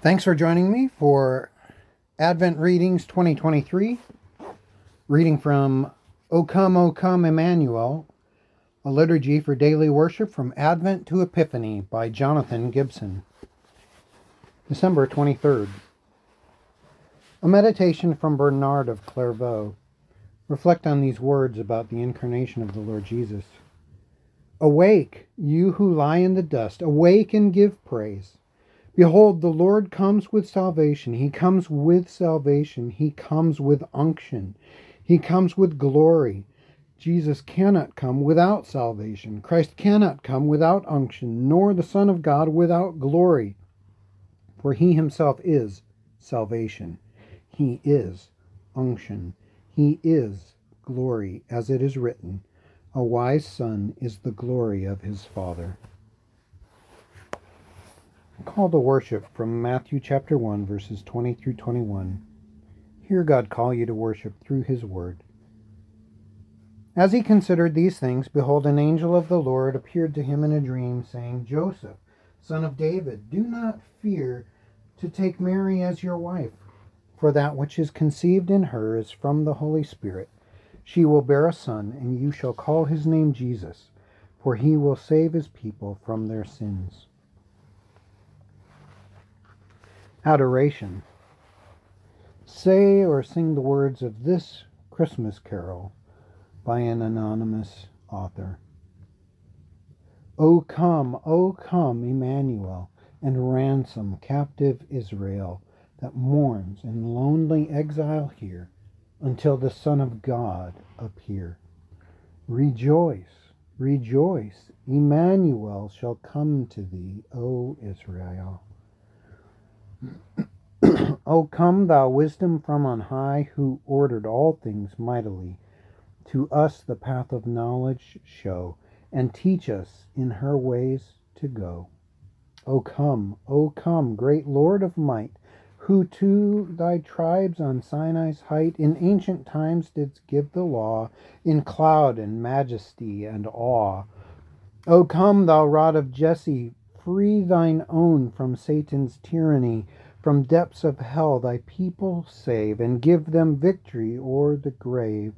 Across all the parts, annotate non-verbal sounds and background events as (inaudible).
Thanks for joining me for Advent Readings 2023. Reading from O Come, O Come, Emmanuel, a liturgy for daily worship from Advent to Epiphany by Jonathan Gibson. December 23rd. A meditation from Bernard of Clairvaux. Reflect on these words about the incarnation of the Lord Jesus. Awake, you who lie in the dust, awake and give praise. Behold, the Lord comes with salvation. He comes with salvation. He comes with unction. He comes with glory. Jesus cannot come without salvation. Christ cannot come without unction, nor the Son of God without glory. For he himself is salvation. He is unction. He is glory, as it is written, A wise son is the glory of his father. Call to worship from Matthew chapter 1, verses 20 through 21. Hear God call you to worship through his word. As he considered these things, behold, an angel of the Lord appeared to him in a dream, saying, Joseph, son of David, do not fear to take Mary as your wife, for that which is conceived in her is from the Holy Spirit. She will bear a son, and you shall call his name Jesus, for he will save his people from their sins. Adoration. Say or sing the words of this Christmas carol by an anonymous author. O come, O come, Emmanuel, and ransom captive Israel that mourns in lonely exile here until the Son of God appear. Rejoice, rejoice, Emmanuel shall come to thee, O Israel. (clears throat) o come, thou wisdom from on high, who ordered all things mightily. To us the path of knowledge show, and teach us in her ways to go. O come, O come, great Lord of might, who to thy tribes on Sinai's height in ancient times didst give the law, in cloud and majesty and awe. O come, thou rod of Jesse, free thine own from Satan's tyranny. From depths of hell thy people save, and give them victory o'er the grave.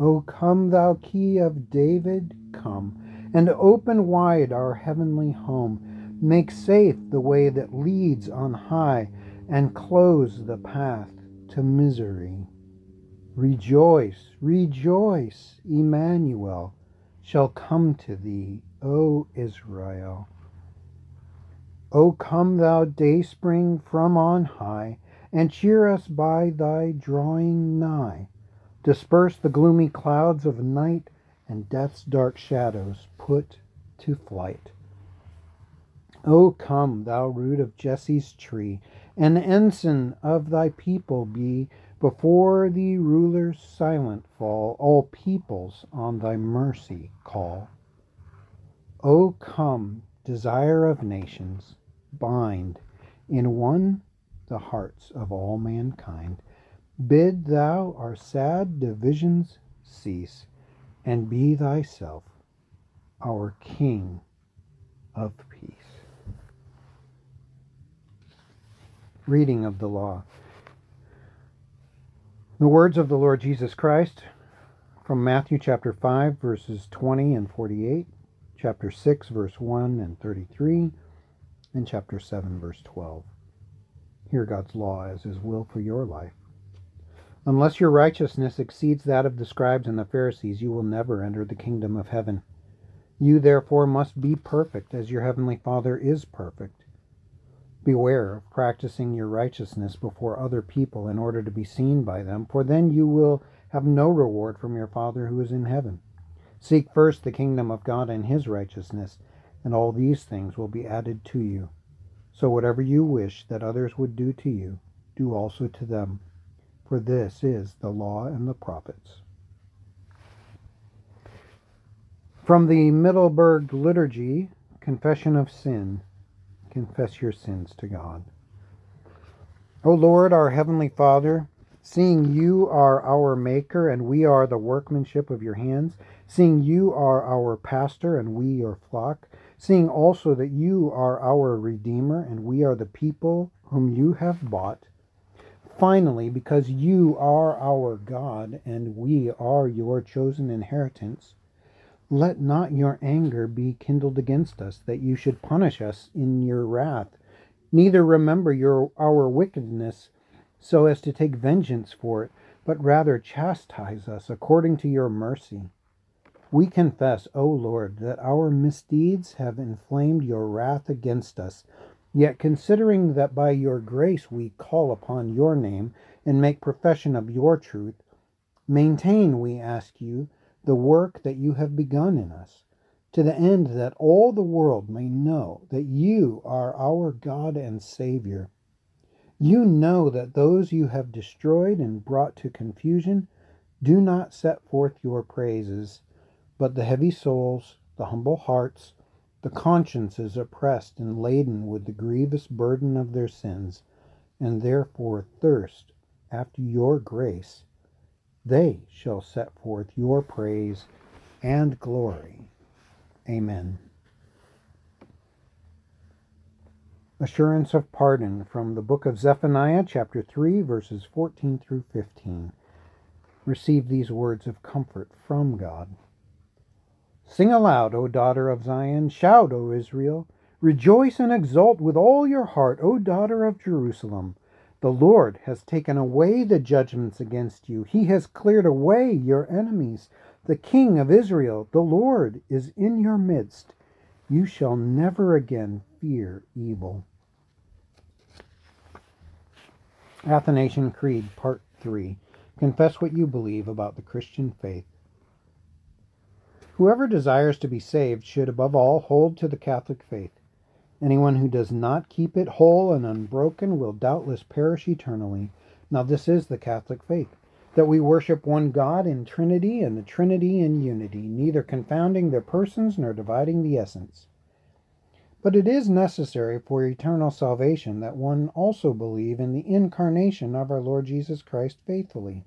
O come, thou key of David, come, and open wide our heavenly home. Make safe the way that leads on high, and close the path to misery. Rejoice, rejoice, Emmanuel shall come to thee, O Israel. O come, thou dayspring from on high, and cheer us by thy drawing nigh. Disperse the gloomy clouds of night, and death's dark shadows put to flight. O come, thou root of Jesse's tree, and ensign of thy people be. Before thee rulers silent fall, all peoples on thy mercy call. O come, desire of nations, bind in one the hearts of all mankind. Bid thou our sad divisions cease, and be thyself our King of peace. Reading of the Law. The words of the Lord Jesus Christ from Matthew chapter 5, verses 20 and 48, chapter 6, verse 1 and 33, in chapter 7, verse 12. Hear God's law as His will for your life. Unless your righteousness exceeds that of the scribes and the Pharisees, you will never enter the kingdom of heaven. You therefore must be perfect as your heavenly Father is perfect. Beware of practicing your righteousness before other people in order to be seen by them, for then you will have no reward from your Father who is in heaven. Seek first the kingdom of God and his righteousness and all these things will be added to you. So whatever you wish that others would do to you, do also to them. For this is the law and the prophets. From the Middelburg Liturgy, Confession of Sin, confess your sins to God. O Lord, our Heavenly Father, seeing you are our Maker and we are the workmanship of your hands, seeing you are our pastor and we your flock, seeing also that you are our Redeemer and we are the people whom you have bought. Finally, because you are our God and we are your chosen inheritance, let not your anger be kindled against us, that you should punish us in your wrath. Neither remember your our wickedness, so as to take vengeance for it, but rather chastise us according to your mercy. We confess, O Lord, that our misdeeds have inflamed your wrath against us. Yet, considering that by your grace we call upon your name and make profession of your truth, maintain, we ask you, the work that you have begun in us, to the end that all the world may know that you are our God and Savior. You know that those you have destroyed and brought to confusion do not set forth your praises but the heavy souls, the humble hearts, the consciences oppressed and laden with the grievous burden of their sins, and therefore thirst after your grace, they shall set forth your praise and glory. Amen. Assurance of pardon from the book of Zephaniah, chapter 3, verses 14 through 15. Receive these words of comfort from God. Sing aloud, O daughter of Zion. Shout, O Israel. Rejoice and exult with all your heart, O daughter of Jerusalem. The Lord has taken away the judgments against you. He has cleared away your enemies. The King of Israel, the Lord, is in your midst. You shall never again fear evil. Athanasian Creed, Part 3. Confess what you believe about the Christian faith. Whoever desires to be saved should above all hold to the Catholic faith. Anyone who does not keep it whole and unbroken will doubtless perish eternally. Now, this is the Catholic faith that we worship one God in Trinity and the Trinity in unity, neither confounding their persons nor dividing the essence. But it is necessary for eternal salvation that one also believe in the incarnation of our Lord Jesus Christ faithfully.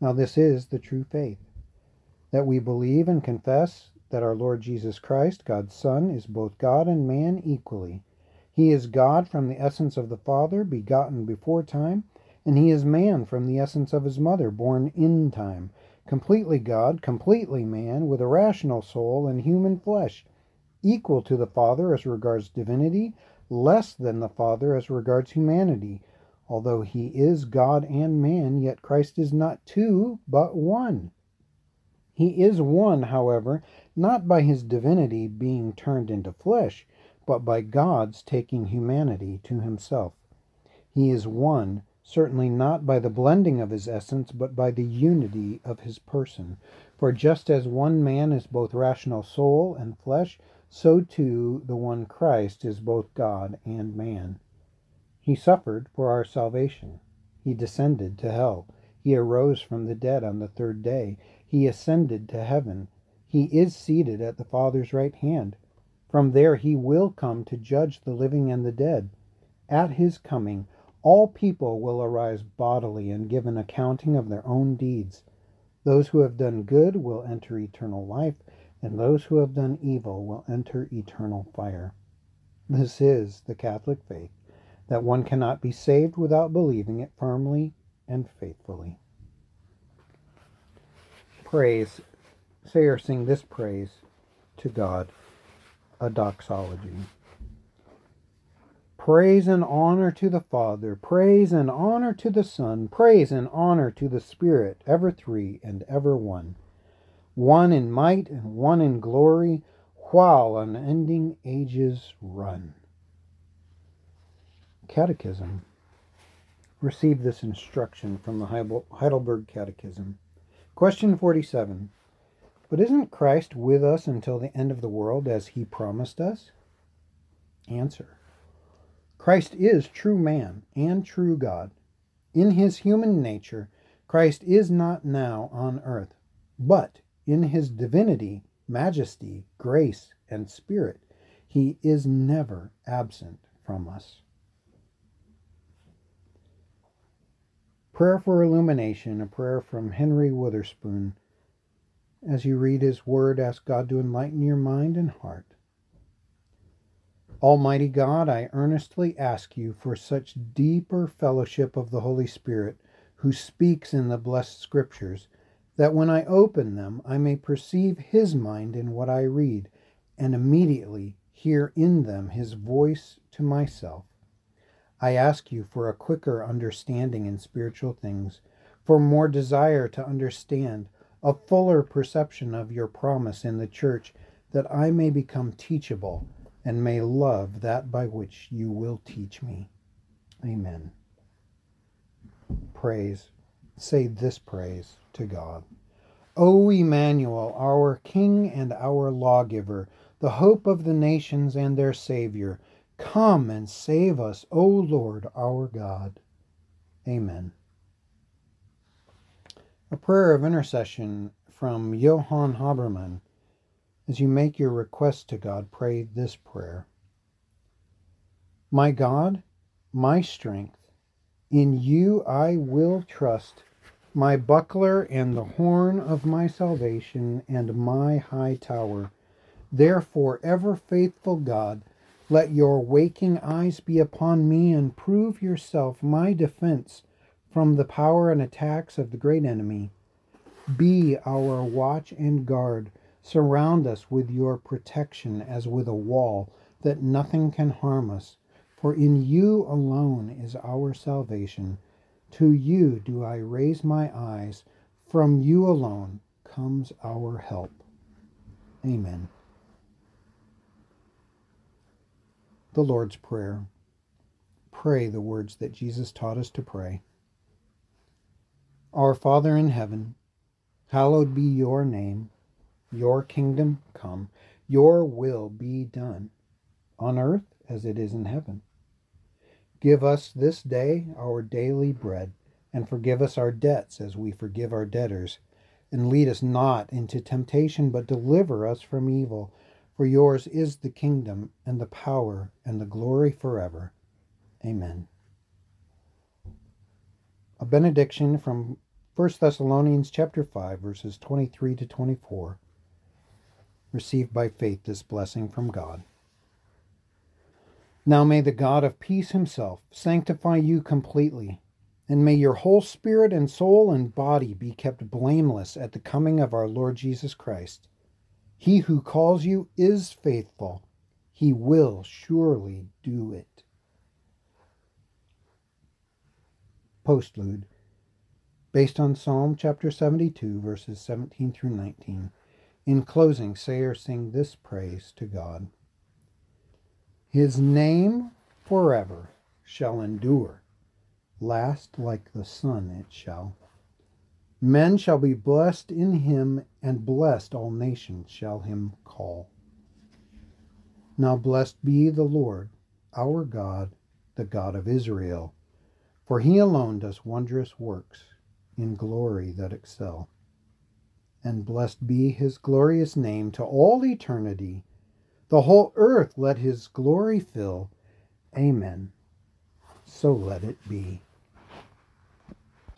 Now, this is the true faith that we believe and confess that our Lord Jesus Christ, God's Son, is both God and man equally. He is God from the essence of the Father, begotten before time, and he is man from the essence of his mother, born in time. Completely God, completely man, with a rational soul and human flesh, equal to the Father as regards divinity, less than the Father as regards humanity. Although he is God and man, yet Christ is not two, but one. He is one, however, not by his divinity being turned into flesh, but by God's taking humanity to himself. He is one, certainly not by the blending of his essence, but by the unity of his person. For just as one man is both rational soul and flesh, so too the one Christ is both God and man. He suffered for our salvation. He descended to hell. He arose from the dead on the third day. He ascended to heaven. He is seated at the Father's right hand. From there he will come to judge the living and the dead. At his coming, all people will arise bodily and give an accounting of their own deeds. Those who have done good will enter eternal life, and those who have done evil will enter eternal fire. This is the Catholic faith, that one cannot be saved without believing it firmly and faithfully praise, say or sing this praise to God, a doxology. Praise and honor to the Father, praise and honor to the Son, praise and honor to the Spirit, ever three and ever one. One in might and one in glory, while unending ages run. Catechism. Receive this instruction from the Heidelberg Catechism. Question 47. But isn't Christ with us until the end of the world as he promised us? Answer. Christ is true man and true God. In his human nature, Christ is not now on earth, but in his divinity, majesty, grace, and spirit, he is never absent from us. Prayer for Illumination, a prayer from Henry Witherspoon. As you read his word, ask God to enlighten your mind and heart. Almighty God, I earnestly ask you for such deeper fellowship of the Holy Spirit who speaks in the blessed Scriptures, that when I open them I may perceive His mind in what I read, and immediately hear in them His voice to myself. I ask you for a quicker understanding in spiritual things, for more desire to understand, a fuller perception of your promise in the church, that I may become teachable and may love that by which you will teach me. Amen. Praise. Say this praise to God. O Emmanuel, our King and our lawgiver, the hope of the nations and their Savior, come and save us, O Lord our God. Amen. A prayer of intercession from Johann Habermann as you make your request to God, pray this prayer My God, my strength, in you I will trust, my buckler and the horn of my salvation and my high tower. Therefore, ever faithful God, let your waking eyes be upon me and prove yourself my defense from the power and attacks of the great enemy. Be our watch and guard Surround us with your protection as with a wall, that nothing can harm us. For in you alone is our salvation. To you do I raise my eyes. From you alone comes our help. Amen. The Lord's Prayer. Pray the words that Jesus taught us to pray. Our Father in heaven, hallowed be your name. Your kingdom come, your will be done, on earth as it is in heaven. Give us this day our daily bread, and forgive us our debts as we forgive our debtors. And lead us not into temptation, but deliver us from evil. For yours is the kingdom, and the power, and the glory forever. Amen. A benediction from 1 Thessalonians chapter 5 verses 23 to 24 receive by faith this blessing from God. Now may the God of peace himself sanctify you completely, and may your whole spirit and soul and body be kept blameless at the coming of our Lord Jesus Christ. He who calls you is faithful, he will surely do it. Postlude, based on Psalm chapter 72, verses 17 through 19. In closing, say or sing this praise to God. His name forever shall endure, last like the sun it shall. Men shall be blessed in him, and blessed all nations shall him call. Now blessed be the Lord, our God, the God of Israel, for he alone does wondrous works in glory that excel and blessed be his glorious name to all eternity. The whole earth let his glory fill. Amen. So let it be.